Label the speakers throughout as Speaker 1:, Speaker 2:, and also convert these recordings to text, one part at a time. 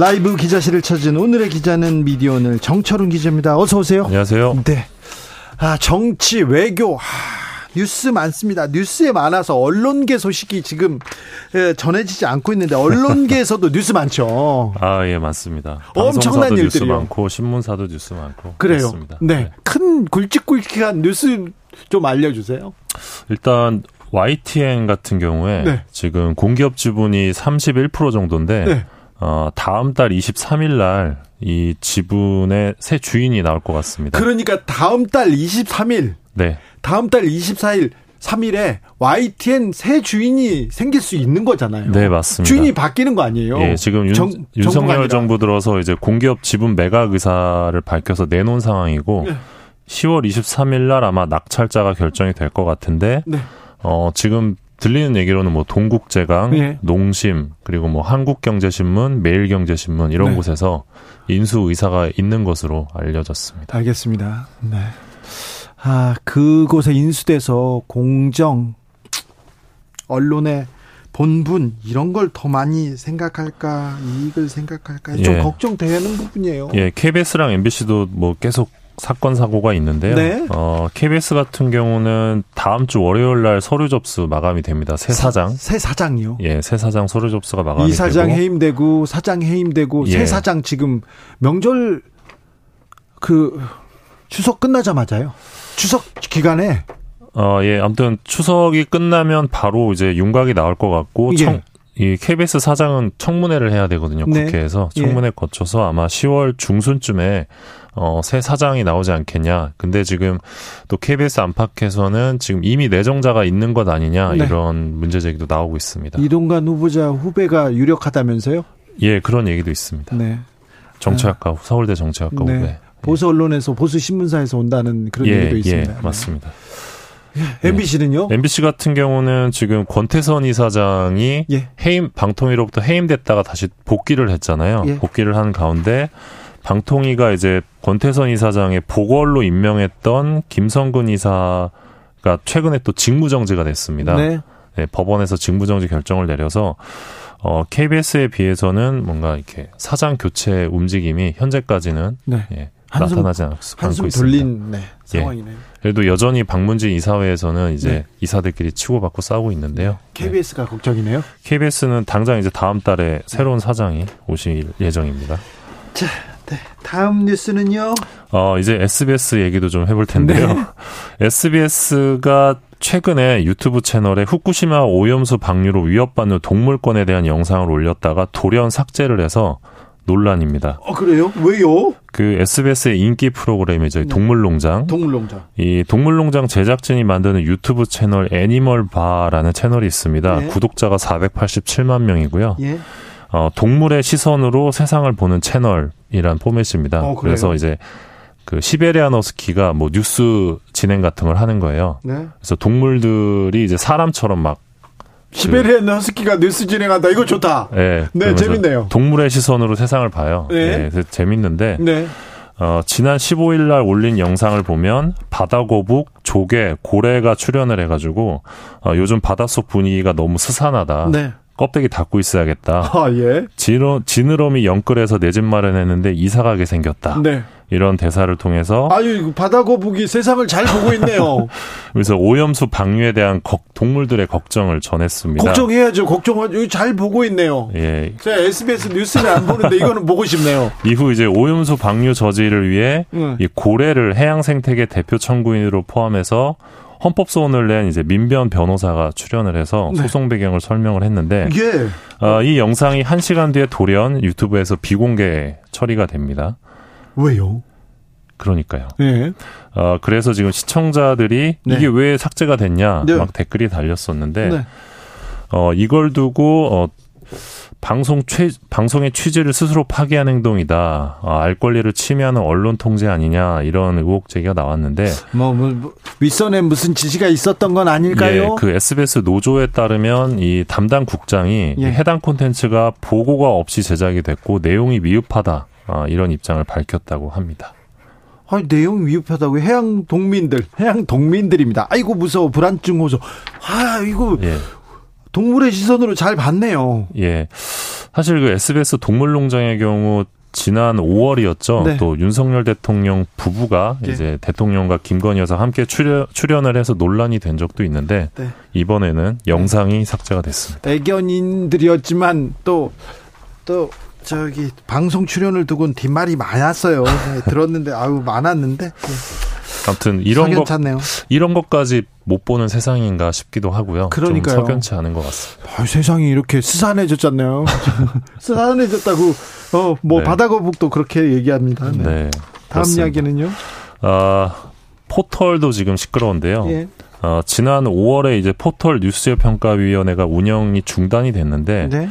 Speaker 1: 라이브 기자실을 찾은 오늘의 기자는 미디어 오늘 정철운 기자입니다. 어서 오세요.
Speaker 2: 안녕하세요.
Speaker 1: 네. 아, 정치, 외교, 아, 뉴스 많습니다. 뉴스에 많아서 언론계 소식이 지금 예, 전해지지 않고 있는데 언론계에서도 뉴스 많죠.
Speaker 2: 아, 예, 맞습니다.
Speaker 1: 엄청난
Speaker 2: 뉴스
Speaker 1: 일들이요.
Speaker 2: 많고 신문사도 뉴스 많고
Speaker 1: 그래요.
Speaker 2: 그렇습니다.
Speaker 1: 네. 큰 굵직굵직한 뉴스 좀 알려 주세요.
Speaker 2: 일단 YTN 같은 경우에
Speaker 1: 네.
Speaker 2: 지금 공기업 지분이 31% 정도인데
Speaker 1: 네.
Speaker 2: 어, 다음 달 23일 날 이 지분의 새 주인이 나올 것 같습니다.
Speaker 1: 그러니까 다음 달 23일,
Speaker 2: 네.
Speaker 1: 다음 달 24일, 3일에 YTN 새 주인이 생길 수 있는 거잖아요.
Speaker 2: 네, 맞습니다.
Speaker 1: 주인이 바뀌는 거 아니에요?
Speaker 2: 예, 지금 윤,
Speaker 1: 정-
Speaker 2: 윤석열. 정부 들어서 이제 공기업 지분 매각 의사를 밝혀서 내놓은 상황이고
Speaker 1: 네.
Speaker 2: 10월 23일 날 아마 낙찰자가 결정이 될 것 같은데
Speaker 1: 네.
Speaker 2: 어, 지금 들리는 얘기로는 뭐 동국제강,
Speaker 1: 예.
Speaker 2: 농심, 그리고 뭐 한국경제신문, 매일경제신문 이런
Speaker 1: 네.
Speaker 2: 곳에서 인수 의사가 있는 것으로 알려졌습니다.
Speaker 1: 알겠습니다. 네. 아, 그곳에 인수돼서 공정, 언론의 본분, 이런 걸 더 많이 생각할까, 이익을 생각할까, 좀
Speaker 2: 예.
Speaker 1: 걱정되는 부분이에요.
Speaker 2: 예, KBS랑 MBC도 뭐 계속 사건 사고가 있는데요.
Speaker 1: 네.
Speaker 2: 어, KBS 같은 경우는 다음 주 월요일 날 서류 접수 마감이 됩니다. 새 사장.
Speaker 1: 새 사장이요.
Speaker 2: 예, 새 사장 서류 접수가 마감이
Speaker 1: 이 사장
Speaker 2: 되고
Speaker 1: 해임되고, 사장 해임되고,
Speaker 2: 예.
Speaker 1: 새 사장 지금 명절, 그, 추석 끝나자마자요. 추석 기간에
Speaker 2: 어, 예, 아무튼 추석이 끝나면 바로 이제 윤곽이 나올 것 같고,
Speaker 1: 예.
Speaker 2: 청, 이 KBS 사장은 청문회를 해야 되거든요.
Speaker 1: 네.
Speaker 2: 국회에서.
Speaker 1: 예.
Speaker 2: 청문회 거쳐서 아마 10월 중순쯤에 어, 새 사장이 나오지 않겠냐. 근데 지금 또 KBS 안팎에서는 지금 이미 내정자가 있는 것 아니냐.
Speaker 1: 네.
Speaker 2: 이런 문제 제기도 나오고 있습니다.
Speaker 1: 이동관 후보자 후배가 유력하다면서요?
Speaker 2: 예, 그런 얘기도 있습니다.
Speaker 1: 네.
Speaker 2: 정치학과, 서울대 정치학과
Speaker 1: 네.
Speaker 2: 후배.
Speaker 1: 보수 언론에서 보수 신문사에서 온다는 그런
Speaker 2: 예,
Speaker 1: 얘기도
Speaker 2: 예,
Speaker 1: 있습니다.
Speaker 2: 맞습니다.
Speaker 1: 네. MBC는요?
Speaker 2: MBC 같은 경우는 지금 권태선 이사장이
Speaker 1: 예.
Speaker 2: 해임 방통위로부터 해임됐다가 다시 복귀를 했잖아요.
Speaker 1: 예.
Speaker 2: 복귀를 한 가운데 방통위가 이제 권태선 이사장의 보궐로 임명했던 김성근 이사가 최근에 또 직무정지가 됐습니다.
Speaker 1: 네.
Speaker 2: 네, 법원에서 직무정지 결정을 내려서 어, KBS에 비해서는 뭔가 이렇게 사장 교체 움직임이 현재까지는
Speaker 1: 네.
Speaker 2: 예,
Speaker 1: 한숨-
Speaker 2: 나타나지 않- 않고
Speaker 1: 한숨
Speaker 2: 있습니다.
Speaker 1: 돌린 네,
Speaker 2: 예.
Speaker 1: 상황이네요.
Speaker 2: 그래도 여전히 박문진 이사회에서는 이제
Speaker 1: 네.
Speaker 2: 이사들끼리 치고받고 싸우고 있는데요. 네.
Speaker 1: KBS가 걱정이네요.
Speaker 2: KBS는 당장 이제 다음 달에 새로운 사장이 오실 예정입니다.
Speaker 1: 자, 네. 다음 뉴스는요.
Speaker 2: 어, 이제 SBS 얘기도 좀 해볼 텐데요.
Speaker 1: 네.
Speaker 2: SBS가 최근에 유튜브 채널에 후쿠시마 오염수 방류로 위협받는 동물권에 대한 영상을 올렸다가 돌연 삭제를 해서 논란입니다.
Speaker 1: 어 그래요? 왜요?
Speaker 2: 그 SBS의 인기 프로그램이죠.
Speaker 1: 네.
Speaker 2: 동물농장.
Speaker 1: 동물농장.
Speaker 2: 이 동물농장 제작진이 만드는 유튜브 채널 애니멀봐라는 채널이 있습니다.
Speaker 1: 네.
Speaker 2: 구독자가 487만 명이고요.
Speaker 1: 예.
Speaker 2: 어, 동물의 시선으로 세상을 보는 채널이란 포맷입니다.
Speaker 1: 어?
Speaker 2: 그래서 이제 그 시베리아 너스키가 뭐 뉴스 진행 같은 걸 하는 거예요.
Speaker 1: 네.
Speaker 2: 그래서 동물들이 이제 사람처럼 막
Speaker 1: 시베리안 허스키가 뉴스 진행한다. 이거 좋다.
Speaker 2: 예,
Speaker 1: 네,
Speaker 2: 그러면서
Speaker 1: 재밌네요.
Speaker 2: 동물의 시선으로 세상을 봐요.
Speaker 1: 네.
Speaker 2: 예, 그래서 재밌는데
Speaker 1: 네.
Speaker 2: 어, 지난 15일 날 올린 영상을 보면 바다거북, 조개, 고래가 출연을 해가지고 어, 요즘 바닷속 분위기가 너무 스산하다.
Speaker 1: 네.
Speaker 2: 껍데기 닫고 있어야겠다.
Speaker 1: 아 예.
Speaker 2: 지느러, 지느러미 영끌에서 내 집 마련했는데 이사 가게 생겼다.
Speaker 1: 네.
Speaker 2: 이런 대사를 통해서
Speaker 1: 아유 바다 거북이 세상을 잘 보고 있네요.
Speaker 2: 그래서 오염수 방류에 대한 걱- 동물들의 걱정을 전했습니다.
Speaker 1: 걱정해야죠. 걱정하죠. 잘 보고 있네요.
Speaker 2: 예.
Speaker 1: 제가 SBS 뉴스는 안 보는데 이거는 보고 싶네요.
Speaker 2: 이후 이제 오염수 방류 저지를 위해
Speaker 1: 응.
Speaker 2: 이 고래를 해양 생태계 대표 청구인으로 포함해서 헌법 소원을 낸 이제 민변 변호사가 출연을 해서
Speaker 1: 네.
Speaker 2: 소송 배경을 설명을 했는데
Speaker 1: 예.
Speaker 2: 어, 이 영상이 1시간 뒤에 돌연 유튜브에서 비공개 처리가 됩니다.
Speaker 1: 왜요?
Speaker 2: 그러니까요.
Speaker 1: 예.
Speaker 2: 어, 그래서 지금 시청자들이
Speaker 1: 네.
Speaker 2: 이게 왜 삭제가 됐냐
Speaker 1: 네.
Speaker 2: 막 댓글이 달렸었는데
Speaker 1: 네.
Speaker 2: 어, 이걸 두고 어, 방송 취, 방송의 취지를 스스로 파기한 행동이다. 아, 알 권리를 침해하는 언론 통제 아니냐 이런 의혹 제기가 나왔는데
Speaker 1: 뭐, 뭐, 뭐 윗선에 무슨 지시가 있었던 건 아닐까요?
Speaker 2: 예, 그 SBS 노조에 따르면 이 담당 국장이
Speaker 1: 예.
Speaker 2: 해당 콘텐츠가 보고가 없이 제작이 됐고 내용이 미흡하다. 아, 이런 입장을 밝혔다고 합니다.
Speaker 1: 아, 내용 위협하다고 해양 동민들, 해양 동민들입니다. 아이고 무서워 불안증 호소. 아, 이거
Speaker 2: 예.
Speaker 1: 동물의 시선으로 잘 봤네요.
Speaker 2: 예. 사실 그 SBS 동물농장의 경우 지난 5월이었죠.
Speaker 1: 네.
Speaker 2: 또 윤석열 대통령 부부가
Speaker 1: 네.
Speaker 2: 이제 대통령과 김건희 여사 함께 출연, 출연을 해서 논란이 된 적도 있는데
Speaker 1: 네.
Speaker 2: 이번에는 영상이 삭제가 됐습니다.
Speaker 1: 애견인들이었지만 또, 또, 저기, 방송 출연을 두고는 뒷말이 많았어요. 네, 들었는데, 아유, 많았는데. 네,
Speaker 2: 아무튼 이런 것. 이런 것까지 못 보는 세상인가 싶기도 하고요.
Speaker 1: 그러니까요.
Speaker 2: 좀 석연치 않은 것 같습니다.
Speaker 1: 아, 세상이 이렇게 스산해졌잖아요. 스산해졌다고, 어, 뭐,
Speaker 2: 네.
Speaker 1: 바다거북도 그렇게 얘기합니다. 네.
Speaker 2: 네.
Speaker 1: 다음
Speaker 2: 그렇습니다.
Speaker 1: 이야기는요?
Speaker 2: 아, 포털도 지금 시끄러운데요.
Speaker 1: 예.
Speaker 2: 어, 지난 5월에 이제 포털 뉴스 평가위원회가 운영이 중단이 됐는데
Speaker 1: 네.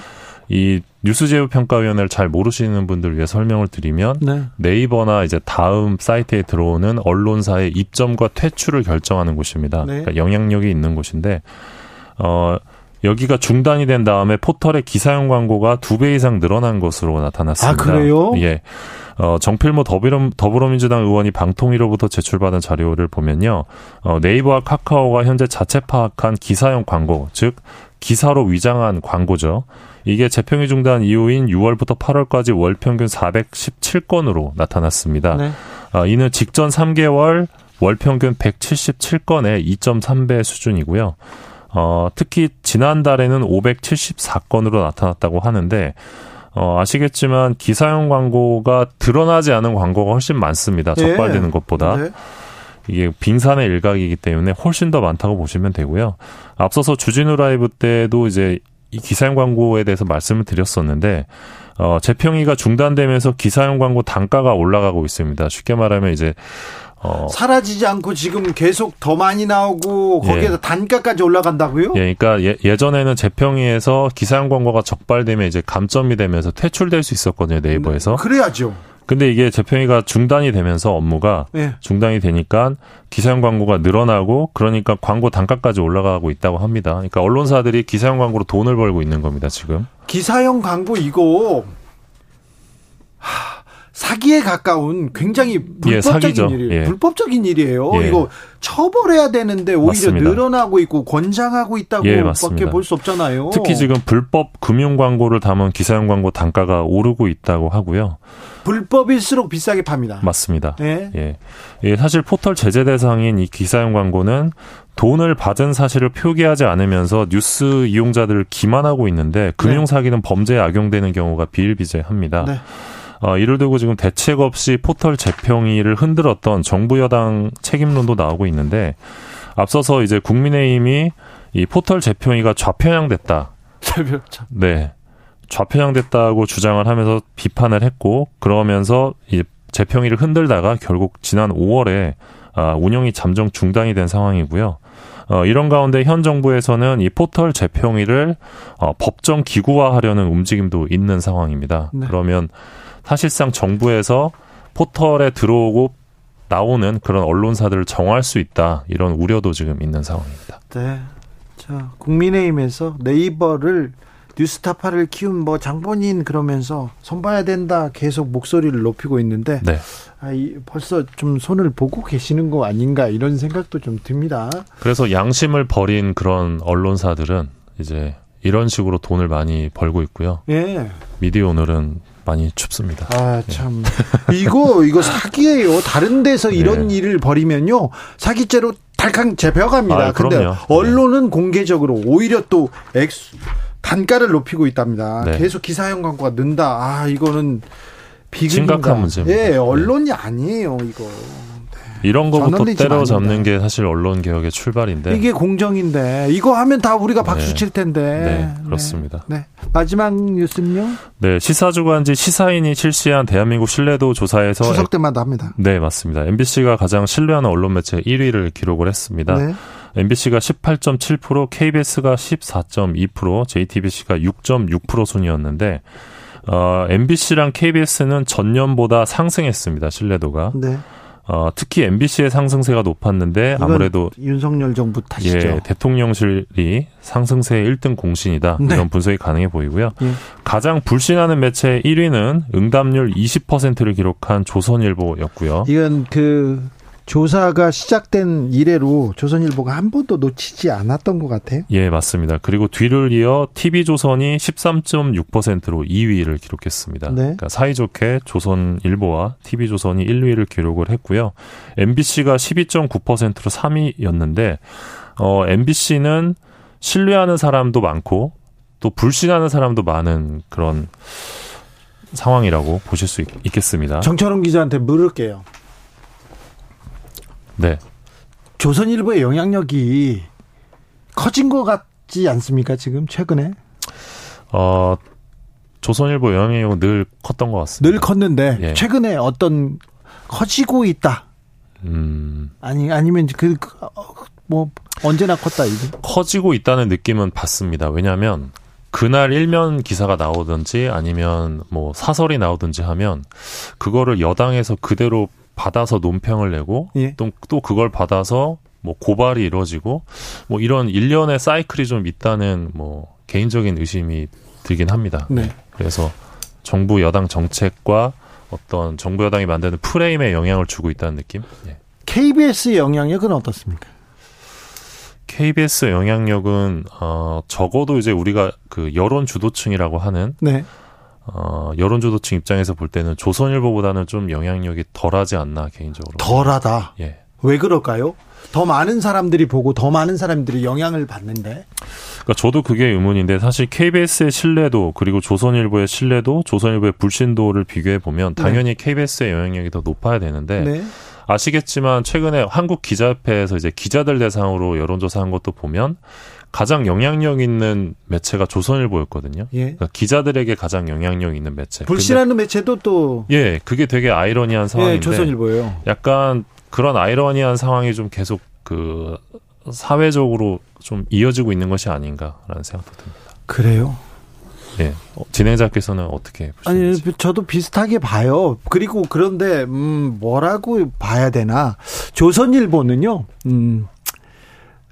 Speaker 2: 이 뉴스 제휴 평가위원회를 잘 모르시는 분들 위해 설명을 드리면
Speaker 1: 네.
Speaker 2: 네이버나 이제 다음 사이트에 들어오는 언론사의 입점과 퇴출을 결정하는 곳입니다.
Speaker 1: 네.
Speaker 2: 그러니까 영향력이 있는 곳인데 어 여기가 중단이 된 다음에 포털의 기사용 광고가 두 배 이상 늘어난 것으로 나타났습니다.
Speaker 1: 아, 그래요?
Speaker 2: 예. 어, 정필모 더불어, 더불어민주당 의원이 방통위로부터 제출받은 자료를 보면요. 어, 네이버와 카카오가 현재 자체 파악한 기사용 광고, 즉 기사로 위장한 광고죠. 이게 재평이 중단 이후인 6월부터 8월까지 월 평균 417건으로 나타났습니다.
Speaker 1: 네.
Speaker 2: 아, 이는 직전 3개월 월 평균 177건의 2.3배 수준이고요. 어, 특히 지난달에는 574건으로 나타났다고 하는데 어, 아시겠지만 기사용 광고가 드러나지 않은 광고가 훨씬 많습니다.
Speaker 1: 예.
Speaker 2: 적발되는 것보다.
Speaker 1: 네.
Speaker 2: 이게 빙산의 일각이기 때문에 훨씬 더 많다고 보시면 되고요. 앞서서 주진우 라이브 때도 이제 이 기사용 광고에 대해서 말씀을 드렸었는데 어, 재평이가 중단되면서 기사용 광고 단가가 올라가고 있습니다. 쉽게 말하면 이제 어,
Speaker 1: 사라지지 않고 지금 계속 더 많이 나오고 거기에서 단가까지 올라간다고요?
Speaker 2: 예, 그러니까 예, 예전에는 재평이에서 기사용 광고가 적발되면 이제 감점이 되면서 퇴출될 수 있었거든요 네이버에서.
Speaker 1: 그래야죠.
Speaker 2: 근데 이게 재평이가 중단이 되면서 업무가
Speaker 1: 예.
Speaker 2: 중단이 되니까 기사용 광고가 늘어나고 그러니까 광고 단가까지 올라가고 있다고 합니다. 그러니까 언론사들이 기사용 광고로 돈을 벌고 있는 겁니다 지금.
Speaker 1: 기사형 광고 이거 하, 사기에 가까운 굉장히 불법적인
Speaker 2: 사기죠.
Speaker 1: 일이에요.
Speaker 2: 예.
Speaker 1: 불법적인 일이에요.
Speaker 2: 예.
Speaker 1: 이거 처벌해야 되는데 오히려
Speaker 2: 맞습니다.
Speaker 1: 늘어나고 있고 권장하고
Speaker 2: 예,
Speaker 1: 있다고밖에
Speaker 2: 맞습니다.
Speaker 1: 볼수 없잖아요.
Speaker 2: 특히 지금 불법 금융 광고를 담은 기사용 광고 단가가 오르고 있다고 하고요.
Speaker 1: 불법일수록 비싸게 팝니다.
Speaker 2: 맞습니다.
Speaker 1: 예.
Speaker 2: 예. 예, 사실 포털 제재 대상인 이 기사용 광고는 돈을 받은 사실을 표기하지 않으면서 뉴스 이용자들을 기만하고 있는데 금융 사기는 범죄에 악용되는 경우가 비일비재합니다.
Speaker 1: 네.
Speaker 2: 어, 이를 두고 지금 대책 없이 포털 재평이를 흔들었던 정부 여당 책임론도 나오고 있는데 앞서서 이제 국민의힘이 이 포털 재평이가 좌편향됐다. 네. 좌편향됐다고 주장을 하면서 비판을 했고 그러면서 이 재평이를 흔들다가 결국 지난 5월에 아, 운영이 잠정 중단이 된 상황이고요. 어, 이런 가운데 현 정부에서는 이 포털 재평이를 어, 법정 기구화하려는 움직임도 있는 상황입니다.
Speaker 1: 네.
Speaker 2: 그러면 사실상 정부에서 포털에 들어오고 나오는 그런 언론사들을 정할 수 있다 이런 우려도 지금 있는 상황입니다.
Speaker 1: 네. 자, 국민의힘에서 네이버를 뉴스타파를 키운 뭐 장본인 그러면서 손봐야 된다 계속 목소리를 높이고 있는데
Speaker 2: 네.
Speaker 1: 아, 이, 벌써 좀 손을 보고 계시는 거 아닌가 이런 생각도 좀 듭니다.
Speaker 2: 그래서 양심을 버린 그런 언론사들은 이제 이런 식으로 돈을 많이 벌고 있고요.
Speaker 1: 예.
Speaker 2: 미디어 오늘은 많이 춥습니다.
Speaker 1: 아, 참. 이거, 이거 사기예요. 다른 데서 이런
Speaker 2: 네.
Speaker 1: 일을 벌이면요. 사기죄로 달캉 잡혀갑니다.
Speaker 2: 아,
Speaker 1: 근데
Speaker 2: 그럼요.
Speaker 1: 언론은 공개적으로 오히려 또 액수, 단가를 높이고 있답니다.
Speaker 2: 네.
Speaker 1: 계속 기사형 광고가 는다. 아, 이거는 비극인가.
Speaker 2: 심각한 문제입니다.
Speaker 1: 예,
Speaker 2: 네.
Speaker 1: 언론이 아니에요, 이거.
Speaker 2: 이런 거부터 때려잡는. 게 사실 언론 개혁의 출발인데.
Speaker 1: 이게 공정인데 이거 하면 다 우리가 박수
Speaker 2: 네.
Speaker 1: 칠 텐데.
Speaker 2: 네, 그렇습니다.
Speaker 1: 네. 네. 마지막 뉴스는요?
Speaker 2: 네, 시사주간지 시사인이 실시한 대한민국 신뢰도 조사에서
Speaker 1: 추석 때마다 합니다.
Speaker 2: 네, 맞습니다. MBC가 가장 신뢰하는 언론 매체 1위를 기록을 했습니다.
Speaker 1: 네.
Speaker 2: MBC가 18.7%, KBS가 14.2%, JTBC가 6.6% 순이었는데 어, MBC랑 KBS는 전년보다 상승했습니다. 신뢰도가. 네. 어, 특히 MBC의 상승세가 높았는데 아무래도
Speaker 1: 윤석열 정부 탓이죠. 예,
Speaker 2: 대통령실이 상승세의 1등 공신이다. 네. 이런 분석이 가능해 보이고요. 예. 가장 불신하는 매체 1위는 응답률 20%를 기록한 조선일보였고요.
Speaker 1: 이건 그 조사가 시작된 이래로 조선일보가 한 번도 놓치지 않았던 것 같아요.
Speaker 2: 예, 맞습니다. 그리고 뒤를 이어 TV조선이 13.6%로 2위를 기록했습니다. 네. 그러니까 사이좋게 조선일보와 TV조선이 1위를 기록을 했고요. MBC가 12.9%로 3위였는데 어, MBC는 신뢰하는 사람도 많고 또 불신하는 사람도 많은 그런 상황이라고 보실 수 있, 겠습니다
Speaker 1: 정철웅 기자한테 물을게요.
Speaker 2: 네.
Speaker 1: 조선일보의 영향력이 커진 것 같지 않습니까? 지금 최근에?
Speaker 2: 어, 조선일보 영향력은 늘 컸던 것 같습니다.
Speaker 1: 늘 컸는데 예. 최근에 어떤 커지고 있다. 음. 아니 아니면 그뭐 그, 언제나 컸다 이게.
Speaker 2: 커지고 있다는 느낌은 받습니다. 왜냐하면 그날 일면 기사가 나오든지 아니면 뭐 사설이 나오든지 하면 그거를 여당에서 그대로 받아서 논평을 내고 예. 또, 또 그걸 받아서 뭐 고발이 이루어지고 뭐 이런 일련의 사이클이 좀 있다는 뭐 개인적인 의심이 들긴 합니다. 네. 그래서 정부 여당 정책과 어떤 정부 여당이 만드는 프레임에 영향을 주고 있다는 느낌? 예.
Speaker 1: KBS의 영향력은 어떻습니까?
Speaker 2: KBS 영향력은 어 적어도 이제 우리가 그 여론 주도층이라고 하는 네. 어, 여론조도층 입장에서 볼 때는 조선일보보다는 좀 영향력이 덜하지 않나 개인적으로.
Speaker 1: 덜하다. 예. 왜 그럴까요? 더 많은 사람들이 보고 더 많은 사람들이 영향을 받는데.
Speaker 2: 그러니까 저도 그게 의문인데 사실 KBS의 신뢰도 그리고 조선일보의 신뢰도, 조선일보의 불신도를 비교해 보면 당연히 네. KBS의 영향력이 더 높아야 되는데 네. 아시겠지만 최근에 한국 기자협회에서 이제 기자들 대상으로 여론조사한 것도 보면 가장 영향력 있는 매체가 조선일보였거든요. 예. 그러니까 기자들에게 가장 영향력 있는 매체.
Speaker 1: 불신하는 매체도 또
Speaker 2: 예, 그게 되게 아이러니한 예, 상황인데. 예,
Speaker 1: 조선일보예요.
Speaker 2: 약간 그런 아이러니한 상황이 좀 계속 그 사회적으로 좀 이어지고 있는 것이 아닌가라는 생각도 듭니다.
Speaker 1: 그래요?
Speaker 2: 예. 어, 진행자께서는 어떻게 보시는지?
Speaker 1: 아니, 저도 비슷하게 봐요. 그리고 그런데 음, 뭐라고 봐야 되나? 조선일보는요. 음,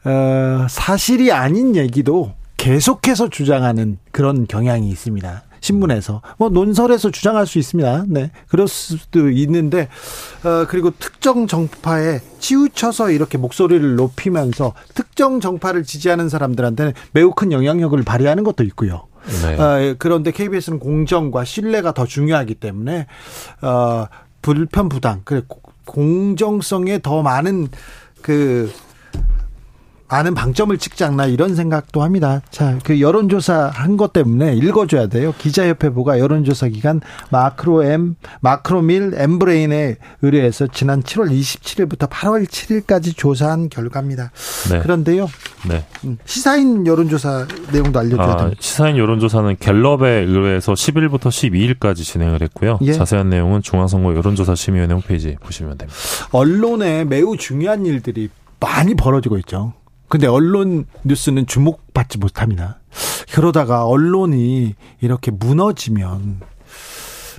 Speaker 1: 어, 사실이 아닌 얘기도 계속해서 주장하는 그런 경향이 있습니다. 신문에서 뭐 논설에서 주장할 수 있습니다. 네, 그럴 수도 있는데 어, 그리고 특정 정파에 치우쳐서 이렇게 목소리를 높이면서 특정 정파를 지지하는 사람들한테는 매우 큰 영향력을 발휘하는 것도 있고요. 네. 어, 그런데 KBS는 공정과 신뢰가 더 중요하기 때문에 어, 불편 부당 그 공정성에 더 많은 그 많은 방점을 찍지 않나 이런 생각도 합니다. 자, 그 여론조사 한 것 때문에 읽어줘야 돼요. 기자협회 보가 여론조사 기간 마크로 M, 마크로밀 엠브레인에 의뢰해서 지난 7월 27일부터 8월 7일까지 조사한 결과입니다. 네. 그런데요. 네. 음, 시사인 여론조사 내용도 알려줘야 아, 됩니다.
Speaker 2: 시사인 여론조사는 갤럽에 의뢰해서 10일부터 12일까지 진행을 했고요. 예. 자세한 내용은 중앙선거 여론조사 심의위원회 홈페이지 보시면 됩니다.
Speaker 1: 언론에 매우 중요한 일들이 많이 벌어지고 있죠. 근데 언론 뉴스는 주목받지 못합니다. 그러다가 언론이 이렇게 무너지면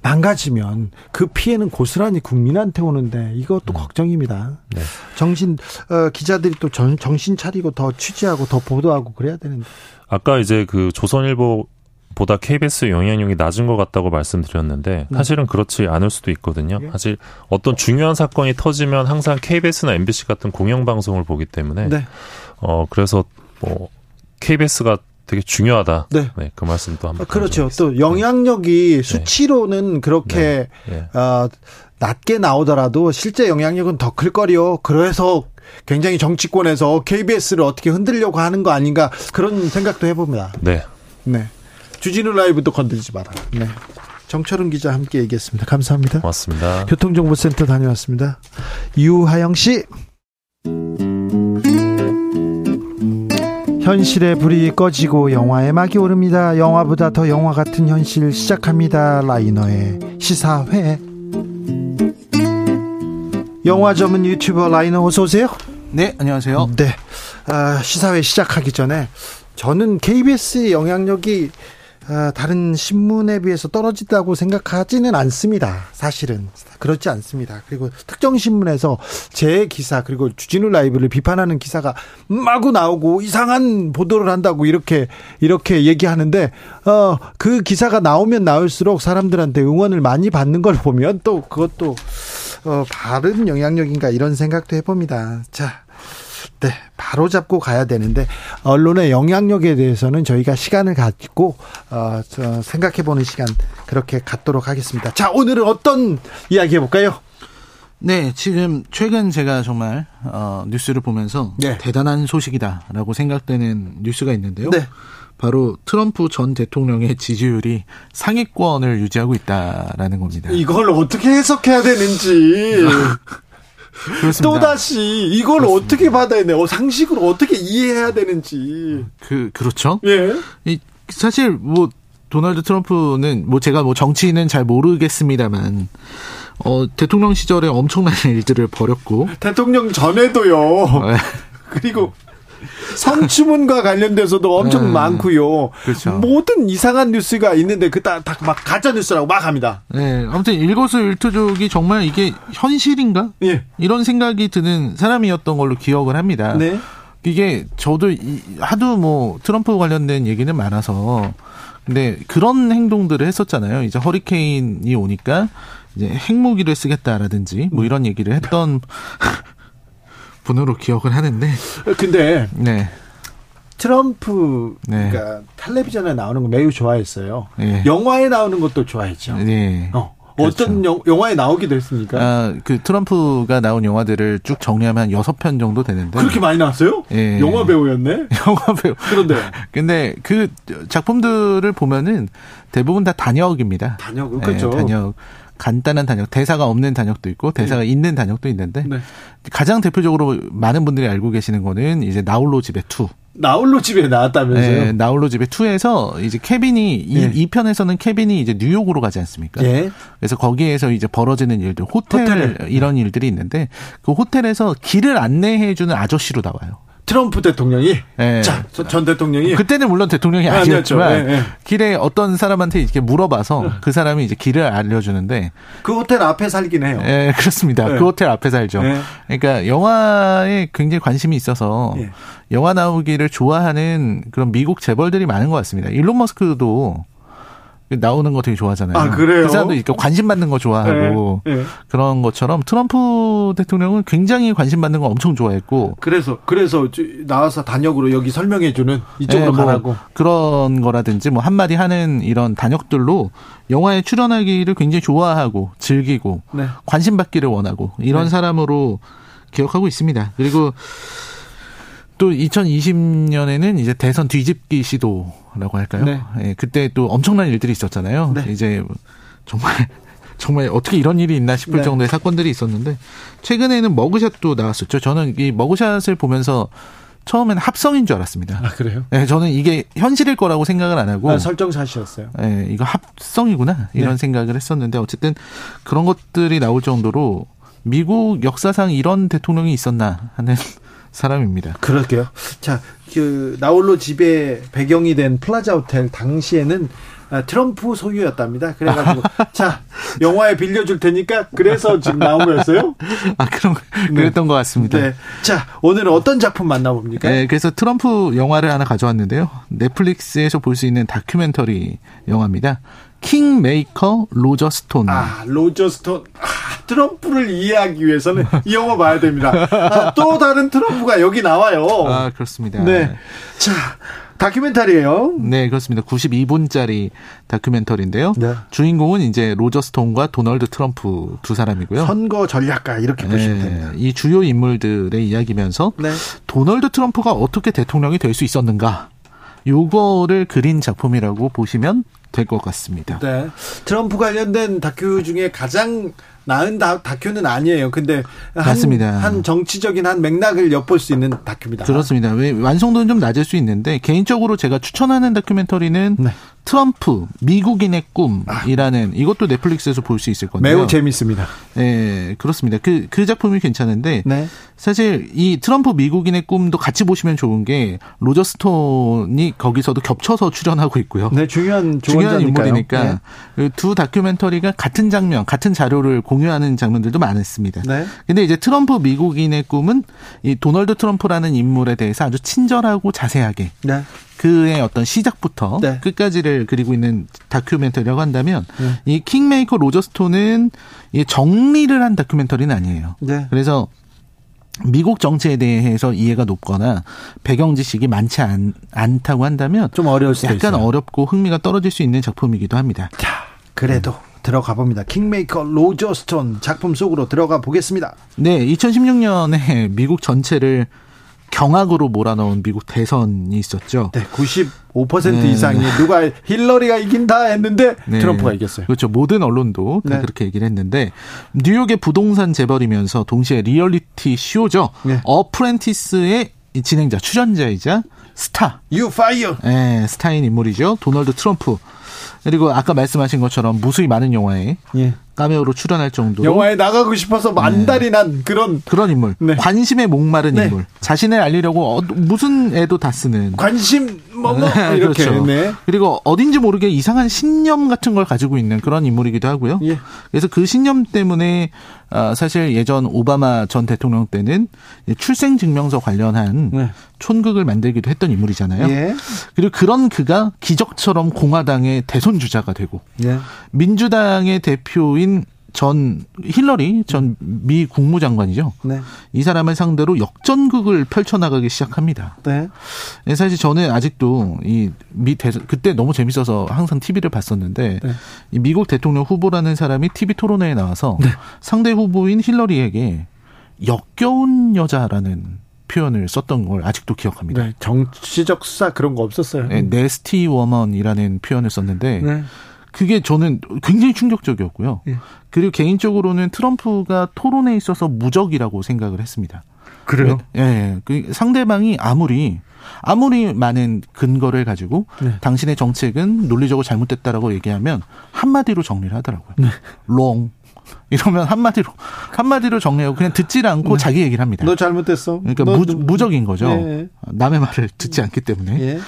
Speaker 1: 망가지면 그 피해는 고스란히 국민한테 오는데 이것도 음. 걱정입니다. 네. 정신 어, 기자들이 또 정, 정신 차리고 더 취재하고 더 보도하고 그래야 되는데.
Speaker 2: 아까 이제 그 조선일보 보다 KBS 영향력이 낮은 것 같다고 말씀드렸는데 네. 사실은 그렇지 않을 수도 있거든요. 예. 사실 어떤 중요한 사건이 터지면 항상 KBS나 MBC 같은 공영 방송을 보기 때문에 네. 어 그래서 뭐 KBS가 되게 중요하다. 네. 네, 그 말씀도 한번.
Speaker 1: 그렇죠. 또 영향력이 네. 수치로는 그렇게 네. 네. 어, 낮게 나오더라도 실제 영향력은 더 클 거리요. 그래서 굉장히 정치권에서 KBS를 어떻게 흔들려고 하는 거 아닌가 그런 생각도 해봅니다.
Speaker 2: 네.
Speaker 1: 네. 주진우 라이브도 건들지 마라. 네. 정철은 기자 함께 얘기했습니다. 감사합니다.
Speaker 2: 고맙습니다.
Speaker 1: 교통정보센터 다녀왔습니다. 유하영 씨. 현실의 불이 꺼지고 영화의 막이 오릅니다. 영화보다 더 영화 같은 현실 시작합니다. 라이너의 시사회. 영화 전문 유튜버 라이너 어서 오세요.
Speaker 3: 네, 안녕하세요.
Speaker 1: 네. 아, 시사회 시작하기 전에 저는 KBS의 영향력이 아, 다른 신문에 비해서 떨어진다고 생각하지는 않습니다. 사실은 그렇지 않습니다. 그리고 특정 신문에서 제 기사 그리고 주진우 라이브를 비판하는 기사가 마구 나오고 이상한 보도를 한다고 이렇게 이렇게 얘기하는데 어 그 기사가 나오면 나올수록 사람들한테 응원을 많이 받는 걸 보면 또 그것도 어 바른 영향력인가 이런 생각도 해봅니다. 자. 네, 바로 잡고 가야 되는데 언론의 영향력에 대해서는 저희가 시간을 갖고 어, 생각해보는 시간 그렇게 갖도록 하겠습니다. 자, 오늘은 어떤 이야기 해볼까요?
Speaker 3: 네, 지금 최근 제가 정말 어, 뉴스를 보면서 네. 대단한 소식이다라고 생각되는 뉴스가 있는데요. 네. 바로 트럼프 전 대통령의 지지율이 상위권을 유지하고 있다라는 겁니다.
Speaker 1: 이걸 어떻게 해석해야 되는지 또 다시 이걸 그렇습니다. 어떻게 받아야 돼요? 상식으로 어떻게 이해해야 되는지.
Speaker 3: 그 그렇죠. 예. 이 사실 뭐 도널드 트럼프는 뭐 제가 뭐 정치인은 잘 모르겠습니다만 어 대통령 시절에 엄청난 일들을 벌였고
Speaker 1: 대통령 전에도요. 네. 그리고 성추문과 관련돼서도 엄청 네. 많고요. 그렇죠. 모든 이상한 뉴스가 있는데 그다 막 가짜 뉴스라고 막 합니다.
Speaker 3: 네, 아무튼 일거수일투족이 정말 이게 현실인가? 예. 이런 생각이 드는 사람이었던 걸로 기억을 합니다. 네. 이게 저도 하도 뭐 트럼프 관련된 얘기는 많아서 근데 그런 행동들을 했었잖아요. 이제 허리케인이 오니까 이제 핵무기를 쓰겠다라든지 뭐 이런 얘기를 했던 분으로 기억을 하는데.
Speaker 1: 근데 네. 트럼프가 네. 텔레비전에 나오는 거 매우 좋아했어요. 네. 영화에 나오는 것도 좋아했죠. 네. 어. 어떤 그렇죠. 영화에 나오기도 했습니까?
Speaker 3: 아, 그 트럼프가 나온 영화들을 쭉 정리하면 여섯 편 정도 되는데.
Speaker 1: 그렇게 많이 나왔어요? 예. 영화 배우였네?
Speaker 3: 영화 배우.
Speaker 1: 그런데.
Speaker 3: 근데 그 작품들을 보면은 대부분 다 단역입니다.
Speaker 1: 단역, 그렇죠.
Speaker 3: 예, 단역. 간단한 단역, 대사가 없는 단역도 있고 대사가 네. 있는 단역도 있는데 네. 가장 대표적으로 많은 분들이 알고 계시는 거는 이제 나홀로 집에 two.
Speaker 1: 나홀로 집에 나왔다면서요? 네,
Speaker 3: 나홀로 집에 투에서 이제 케빈이 네. 이, 이 편에서는 케빈이 이제 뉴욕으로 가지 않습니까? 네. 그래서 거기에서 이제 벌어지는 일들, 호텔, 호텔. 이런 일들이 있는데 그 호텔에서 길을 안내해 주는 아저씨로 나와요.
Speaker 1: 트럼프 대통령이 네. 자, 전 대통령이
Speaker 3: 그때는 물론 대통령이 아, 아니었지만 네, 네. 길에 어떤 사람한테 이렇게 물어봐서 그 사람이 이제 길을 알려주는데
Speaker 1: 그 호텔 앞에 살긴 해요.
Speaker 3: 네, 그렇습니다. 그 호텔 앞에 살죠. 그러니까 영화에 굉장히 관심이 있어서 영화 나오기를 좋아하는 그런 미국 재벌들이 많은 것 같습니다. 일론 머스크도 나오는 거 되게 좋아하잖아요.
Speaker 1: 아, 그래요?
Speaker 3: 그 사람도 이렇게 관심 받는 거 좋아하고 네, 네. 그런 것처럼 트럼프 대통령은 굉장히 관심 받는 거 엄청 좋아했고
Speaker 1: 그래서 그래서 나와서 단역으로 여기 설명해 주는 이쪽으로 네, 뭐 가라고
Speaker 3: 그런 거라든지 뭐 한마디 하는 이런 단역들로 영화에 출연하기를 굉장히 좋아하고 즐기고 네. 관심 받기를 원하고 이런 네. 사람으로 기억하고 있습니다. 그리고 또 2020년에는 이제 대선 뒤집기 시도라고 할까요? 네. 예, 그때 또 엄청난 일들이 있었잖아요. 네. 이제 정말 정말 어떻게 이런 일이 있나 싶을 네. 정도의 사건들이 있었는데 최근에는 머그샷도 나왔었죠. 저는 이 머그샷을 보면서 처음에는 합성인 줄 알았습니다.
Speaker 1: 아 그래요?
Speaker 3: 네, 저는 이게 현실일 거라고 생각을 안 하고
Speaker 1: 아, 설정샷이었어요.
Speaker 3: 네, 이거 합성이구나 이런 네. 생각을 했었는데 어쨌든 그런 것들이 나올 정도로 미국 역사상 이런 대통령이 있었나 하는 사람입니다.
Speaker 1: 그러게요. 자, 그 나홀로 집에 배경이 된 플라자 호텔 당시에는 아, 트럼프 소유였답니다. 그래가지고 자 영화에 빌려줄 테니까 그래서 지금 나온 거였어요?
Speaker 3: 아 그럼 그랬던 네. 것 같습니다. 네.
Speaker 1: 자 오늘은 어떤 작품 만나봅니까?
Speaker 3: 네, 그래서 트럼프 영화를 하나 가져왔는데요. 넷플릭스에서 볼 수 있는 다큐멘터리 영화입니다. 킹메이커 로저 스톤.
Speaker 1: 아, 로저 스톤. 아, 트럼프를 이해하기 위해서는 이 영화 봐야 됩니다. 아, 또 다른 트럼프가 여기 나와요.
Speaker 3: 아, 그렇습니다.
Speaker 1: 네. 자, 다큐멘터리예요.
Speaker 3: 네, 그렇습니다. 92분짜리 다큐멘터리인데요. 네. 주인공은 이제 로저 스톤과 도널드 트럼프 두 사람이고요.
Speaker 1: 선거 전략가 이렇게 네, 보시면 됩니다.
Speaker 3: 이 주요 인물들의 이야기면서 네. 도널드 트럼프가 어떻게 대통령이 될 수 있었는가 요거를 그린 작품이라고 보시면 될 것 같습니다.
Speaker 1: 네. 트럼프 관련된 다큐 중에 가장 나은 다, 다큐는 아니에요. 근데 한, 맞습니다. 한 정치적인 한 맥락을 엿볼 수 있는 다큐입니다.
Speaker 3: 그렇습니다. 왜 완성도는 좀 낮을 수 있는데 개인적으로 제가 추천하는 다큐멘터리는 네. 트럼프 미국인의 꿈이라는 이것도 넷플릭스에서 볼 수 있을 건데요.
Speaker 1: 매우 재밌습니다.
Speaker 3: 네, 그렇습니다. 그, 그 작품이 괜찮은데 네. 사실 이 트럼프 미국인의 꿈도 같이 보시면 좋은 게 로저 스톤이 거기서도 겹쳐서 출연하고 있고요.
Speaker 1: 네, 중요한
Speaker 3: 중요한 인물이니까 네. 그 두 다큐멘터리가 같은 장면, 같은 자료를 공유하는 장면들도 많았습니다. 네. 근데 이제 트럼프 미국인의 꿈은 이 도널드 트럼프라는 인물에 대해서 아주 친절하고 자세하게 네. 그의 어떤 시작부터 네. 끝까지를 그리고 있는 다큐멘터리라고 한다면 네. 이 킹메이커 로저스톤은 정리를 한 다큐멘터리는 아니에요. 네. 그래서 미국 정치에 대해서 이해가 높거나 배경 지식이 많지 않, 않다고 한다면
Speaker 1: 좀 어려울 수
Speaker 3: 약간
Speaker 1: 있어요.
Speaker 3: 어렵고 흥미가 떨어질 수 있는 작품이기도 합니다.
Speaker 1: 자, 그래도 음. 들어가 봅니다. 킹메이커 로저스톤 작품 속으로 들어가 보겠습니다.
Speaker 3: 네, 2016년에 미국 전체를 경악으로 몰아넣은 미국 대선이 있었죠.
Speaker 1: 네, 95% 네. 이상이 누가 힐러리가 이긴다 했는데 네. 트럼프가 이겼어요.
Speaker 3: 그렇죠. 모든 언론도 다 네. 그렇게 얘기를 했는데 뉴욕의 부동산 재벌이면서 동시에 리얼리티 쇼죠. 네. 어프렌티스의 진행자, 출연자이자 스타.
Speaker 1: 유 파이어.
Speaker 3: 네, 스타인 인물이죠. 도널드 트럼프. 그리고 아까 말씀하신 것처럼 무수히 많은 영화에 예. 까메오로 출연할 정도로
Speaker 1: 영화에 나가고 싶어서 안달이 네. 난 그런
Speaker 3: 그런 인물. 네. 관심에 목마른 네. 인물. 자신을 알리려고 어, 무슨 애도 다 쓰는
Speaker 1: 관심 뭐, 뭐 네, 이렇게. 그렇죠. 네.
Speaker 3: 그리고 어딘지 모르게 이상한 신념 같은 걸 가지고 있는 그런 인물이기도 하고요. 예. 그래서 그 신념 때문에 아, 사실 예전 오바마 전 대통령 때는 출생 증명서 관련한 네. 촌극을 만들기도 했던 인물이잖아요. 예. 그리고 그런 그가 기적처럼 공화당의 대선 주자가 되고 예. 민주당의 대표인 전 힐러리 전 미 국무장관이죠. 네. 이 사람을 상대로 역전극을 펼쳐나가기 시작합니다. 네. 네 사실 저는 아직도 이 미 대선 그때 너무 재밌어서 항상 TV를 봤었는데 네. 이 미국 대통령 후보라는 사람이 TV 토론회에 나와서 네. 상대 후보인 힐러리에게 역겨운 여자라는 표현을 썼던 걸 아직도 기억합니다. 네,
Speaker 1: 정치적 수사 그런 거 없었어요.
Speaker 3: 네, nasty woman이라는 표현을 썼는데 네. 그게 저는 굉장히 충격적이었고요. 예. 그리고 개인적으로는 트럼프가 토론에 있어서 무적이라고 생각을 했습니다.
Speaker 1: 그래요?
Speaker 3: 예. 예. 그 상대방이 아무리 아무리 많은 근거를 가지고 네. 당신의 정책은 논리적으로 잘못됐다라고 얘기하면 한마디로 정리를 하더라고요. 네. Wrong. 이러면 한마디로 한마디로 정리하고 그냥 듣질 않고 네. 자기 얘기를 합니다.
Speaker 1: 너 잘못됐어.
Speaker 3: 그러니까 무, 무적인 거죠. 예. 남의 말을 듣지 않기 때문에. 예.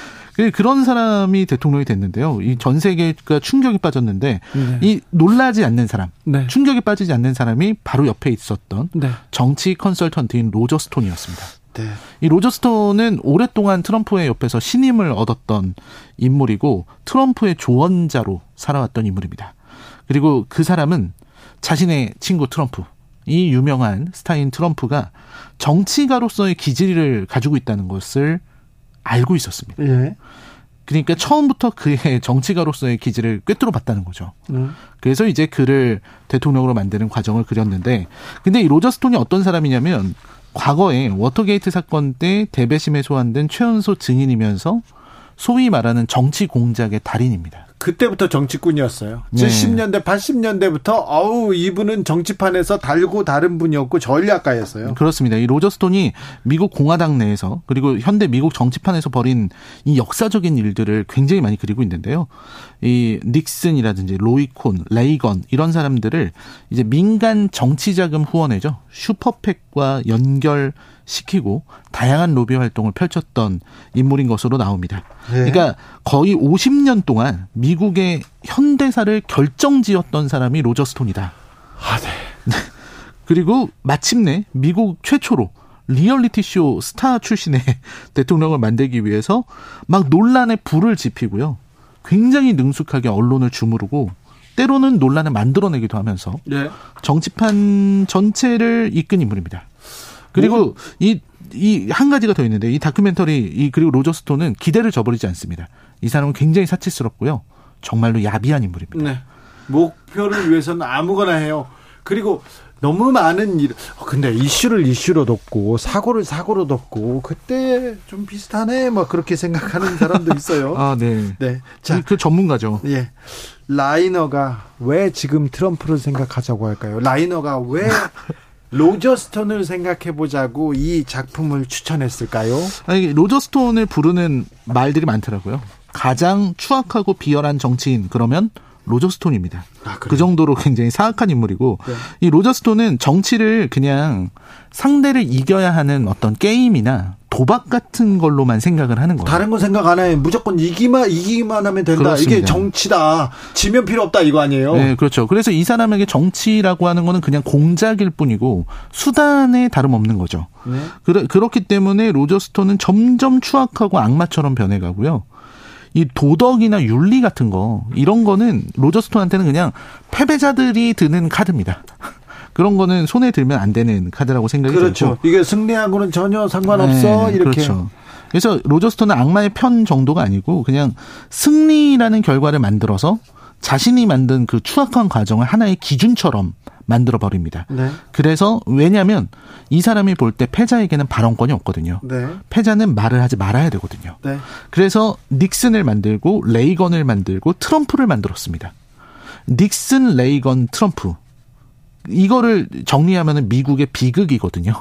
Speaker 3: 그 그런 사람이 대통령이 됐는데요. 이 전 세계가 충격에 빠졌는데 네. 이 놀라지 않는 사람, 네. 충격에 빠지지 않는 사람이 바로 옆에 있었던 네. 정치 컨설턴트인 로저 스톤이었습니다. 네. 이 로저 스톤은 오랫동안 트럼프의 옆에서 신임을 얻었던 인물이고 트럼프의 조언자로 살아왔던 인물입니다. 그리고 그 사람은 자신의 친구 트럼프, 이 유명한 스타인 트럼프가 정치가로서의 기질을 가지고 있다는 것을 알고 있었습니다. 예. 그러니까 처음부터 그의 정치가로서의 기질을 꿰뚫어 봤다는 거죠. 음. 그래서 이제 그를 대통령으로 만드는 과정을 그렸는데, 근데 이 로저 스톤이 어떤 사람이냐면 과거에 워터게이트 사건 때 대배심에 소환된 최연소 증인이면서 소위 말하는 정치 공작의 달인입니다.
Speaker 1: 그때부터 정치꾼이었어요. 네. 70년대, 80년대부터 어우 이분은 정치판에서 달고 다른 분이었고 전략가였어요.
Speaker 3: 그렇습니다. 이 로저 스톤이 미국 공화당 내에서 그리고 현대 미국 정치판에서 벌인 이 역사적인 일들을 굉장히 많이 그리고 있는데요. 이 닉슨이라든지 로이콘, 레이건 이런 사람들을 이제 민간 정치 자금 후원회죠. 슈퍼팩과 연결 시키고 다양한 로비 활동을 펼쳤던 인물인 것으로 나옵니다. 네. 그러니까 거의 50년 동안 미국의 현대사를 결정지었던 사람이 로저 스톤이다.
Speaker 1: 아, 네.
Speaker 3: 그리고 마침내 미국 최초로 리얼리티 쇼 스타 출신의 대통령을 만들기 위해서 막 논란에 불을 지피고요. 굉장히 능숙하게 언론을 주무르고 때로는 논란을 만들어내기도 하면서 네. 정치판 전체를 이끈 인물입니다. 그리고 뭐? 이, 이 한 가지가 더 있는데 이 다큐멘터리 이 그리고 로저 스톤은 기대를 저버리지 않습니다. 이 사람은 굉장히 사치스럽고요. 정말로 야비한 인물입니다. 네.
Speaker 1: 목표를 위해서는 아무거나 해요. 그리고 너무 많은 일, 어, 근데 이슈를 이슈로 덮고 사고를 사고로 덮고 그때 좀 비슷하네, 뭐 그렇게 생각하는 사람도 있어요.
Speaker 3: 아, 네.
Speaker 1: 네.
Speaker 3: 자, 그, 그 전문가죠.
Speaker 1: 예. 라이너가 왜 지금 트럼프를 생각하자고 할까요? 라이너가 왜 로저 스톤을 생각해 보자고 이 작품을 추천했을까요?
Speaker 3: 아니, 로저 스톤을 부르는 말들이 많더라고요. 가장 추악하고 비열한 정치인 그러면 로저스톤입니다. 아, 그 정도로 굉장히 사악한 인물이고 네. 이 로저스톤은 정치를 그냥 상대를 이겨야 하는 어떤 게임이나 도박 같은 걸로만 생각을 하는 거예요.
Speaker 1: 다른 건 생각 안 해요. 무조건 이기만 이기만 하면 된다. 그렇습니다. 이게 정치다. 지면 필요 없다 이거 아니에요?
Speaker 3: 네, 그렇죠. 그래서 이 사람에게 정치라고 하는 거는 그냥 공작일 뿐이고 수단에 다름없는 거죠. 네. 그렇기 때문에 로저스톤은 점점 추악하고 악마처럼 변해가고요. 이 도덕이나 윤리 같은 거 이런 거는 로저스톤한테는 그냥 패배자들이 드는 카드입니다. 그런 거는 손에 들면 안 되는 카드라고 생각이
Speaker 1: 그렇죠.
Speaker 3: 들고.
Speaker 1: 이게 승리하고는 전혀 상관없어 네, 이렇게. 그렇죠.
Speaker 3: 그래서 로저스톤은 악마의 편 정도가 아니고 그냥 승리라는 결과를 만들어서 자신이 만든 그 추악한 과정을 하나의 기준처럼 만들어 버립니다. 네. 그래서 왜냐하면 이 사람이 볼 때 패자에게는 발언권이 없거든요. 네. 패자는 말을 하지 말아야 되거든요. 네. 그래서 닉슨을 만들고 레이건을 만들고 트럼프를 만들었습니다. 닉슨, 레이건, 트럼프 이거를 정리하면은 미국의 비극이거든요.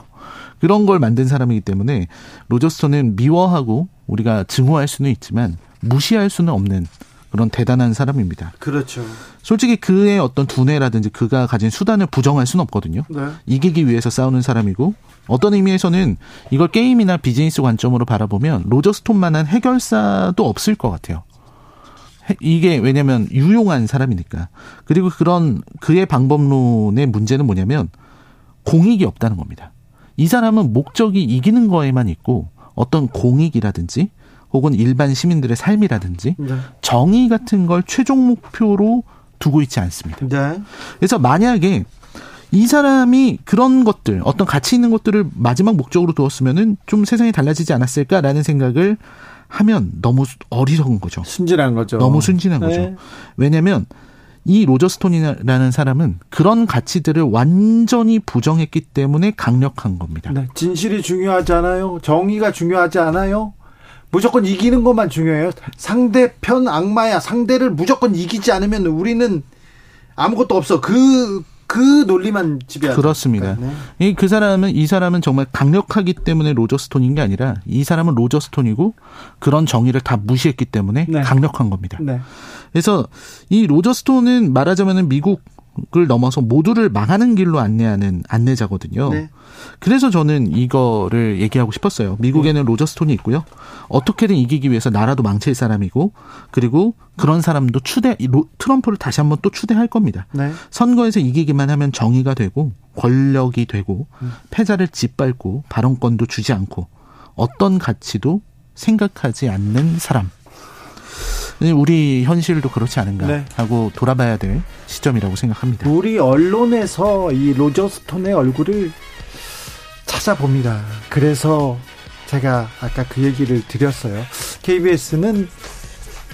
Speaker 3: 그런 걸 만든 사람이기 때문에 로저스톤은 미워하고 우리가 증오할 수는 있지만 무시할 수는 없는 그런 대단한 사람입니다.
Speaker 1: 그렇죠.
Speaker 3: 솔직히 그의 어떤 두뇌라든지 그가 가진 수단을 부정할 수는 없거든요. 네. 이기기 위해서 싸우는 사람이고 어떤 의미에서는 이걸 게임이나 비즈니스 관점으로 바라보면 로저스톤만한 해결사도 없을 것 같아요. 이게 왜냐면 유용한 사람이니까. 그리고 그런 그의 방법론의 문제는 뭐냐면 공익이 없다는 겁니다. 이 사람은 목적이 이기는 거에만 있고 어떤 공익이라든지 혹은 일반 시민들의 삶이라든지 네. 정의 같은 걸 최종 목표로 두고 있지 않습니다. 네. 그래서 만약에 이 사람이 그런 것들, 어떤 가치 있는 것들을 마지막 목적으로 두었으면은 좀 세상이 달라지지 않았을까라는 생각을 하면 너무 어리석은 거죠.
Speaker 1: 순진한 거죠.
Speaker 3: 너무 순진한 거죠. 네. 왜냐면 이 로저스톤이라는 사람은 그런 가치들을 완전히 부정했기 때문에 강력한 겁니다. 네.
Speaker 1: 진실이 중요하지 않아요? 정의가 중요하지 않아요? 무조건 이기는 것만 중요해요. 상대편 악마야. 상대를 무조건 이기지 않으면 우리는 아무것도 없어. 그, 그 논리만 지배하죠.
Speaker 3: 그렇습니다. 네. 이, 그 사람은, 이 사람은 정말 강력하기 때문에 로저스톤인 게 아니라 이 사람은 로저스톤이고 그런 정의를 다 무시했기 때문에 네. 강력한 겁니다. 네. 그래서 이 로저스톤은 말하자면 미국 을 넘어서 모두를 망하는 길로 안내하는 안내자거든요. 네. 그래서 저는 이거를 얘기하고 싶었어요. 미국에는 네. 로저스톤이 있고요. 어떻게든 이기기 위해서 나라도 망칠 사람이고 그리고 그런 사람도 추대 트럼프를 다시 한번 또 추대할 겁니다. 네. 선거에서 이기기만 하면 정의가 되고 권력이 되고 음. 패자를 짓밟고 발언권도 주지 않고 어떤 가치도 생각하지 않는 사람. 우리 현실도 그렇지 않은가 네. 하고 돌아봐야 될 시점이라고 생각합니다.
Speaker 1: 우리 언론에서 이 로저스톤의 얼굴을 찾아봅니다. 그래서 제가 아까 그 얘기를 드렸어요. KBS는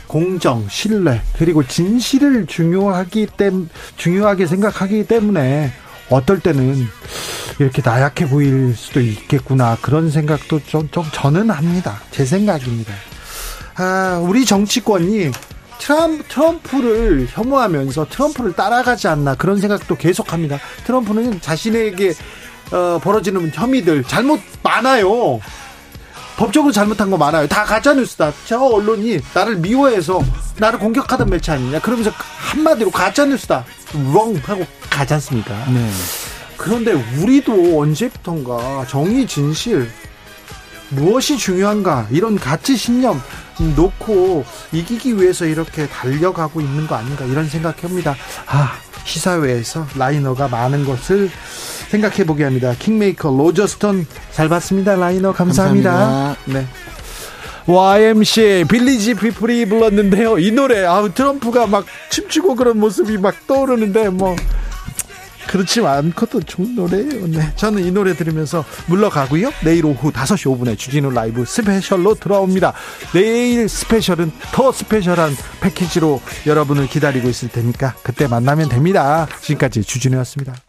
Speaker 1: 공정, 신뢰, 그리고 진실을 중요하기 때문 중요하게 생각하기 때문에 어떨 때는 이렇게 나약해 보일 수도 있겠구나 그런 생각도 좀, 좀 저는 합니다. 제 생각입니다. 아, 우리 정치권이 트럼, 트럼프를 혐오하면서 트럼프를 따라가지 않나 그런 생각도 계속합니다. 트럼프는 자신에게 어, 벌어지는 혐의들 잘못 많아요. 법적으로 잘못한 거 많아요. 다 가짜뉴스다. 저 언론이 나를 미워해서 나를 공격하던 매체 아니냐. 그러면서 한마디로 가짜뉴스다. wrong 하고 가지 않습니까? 네. 그런데 우리도 언제부턴가 정의 진실 무엇이 중요한가 이런 가치 신념 놓고 이기기 위해서 이렇게 달려가고 있는 거 아닌가 이런 생각합니다. 아 시사회에서 라이너가 많은 것을 생각해 보게 합니다. 킹메이커 로저스톤 잘 봤습니다. 라이너 감사합니다. 감사합니다. 네. YMCA 빌리지 피플이 불렀는데요. 이 노래 아 트럼프가 막 춤추고 그런 모습이 막 떠오르는데 뭐 그렇지 않고도 좋은 노래예요. 네. 저는 이 노래 들으면서 물러가고요. 내일 오후 5시 5분에 주진우 라이브 스페셜로 돌아옵니다. 내일 special은 더 special한 패키지로 여러분을 기다리고 있을 테니까 그때 만나면 됩니다. 지금까지 주진우였습니다.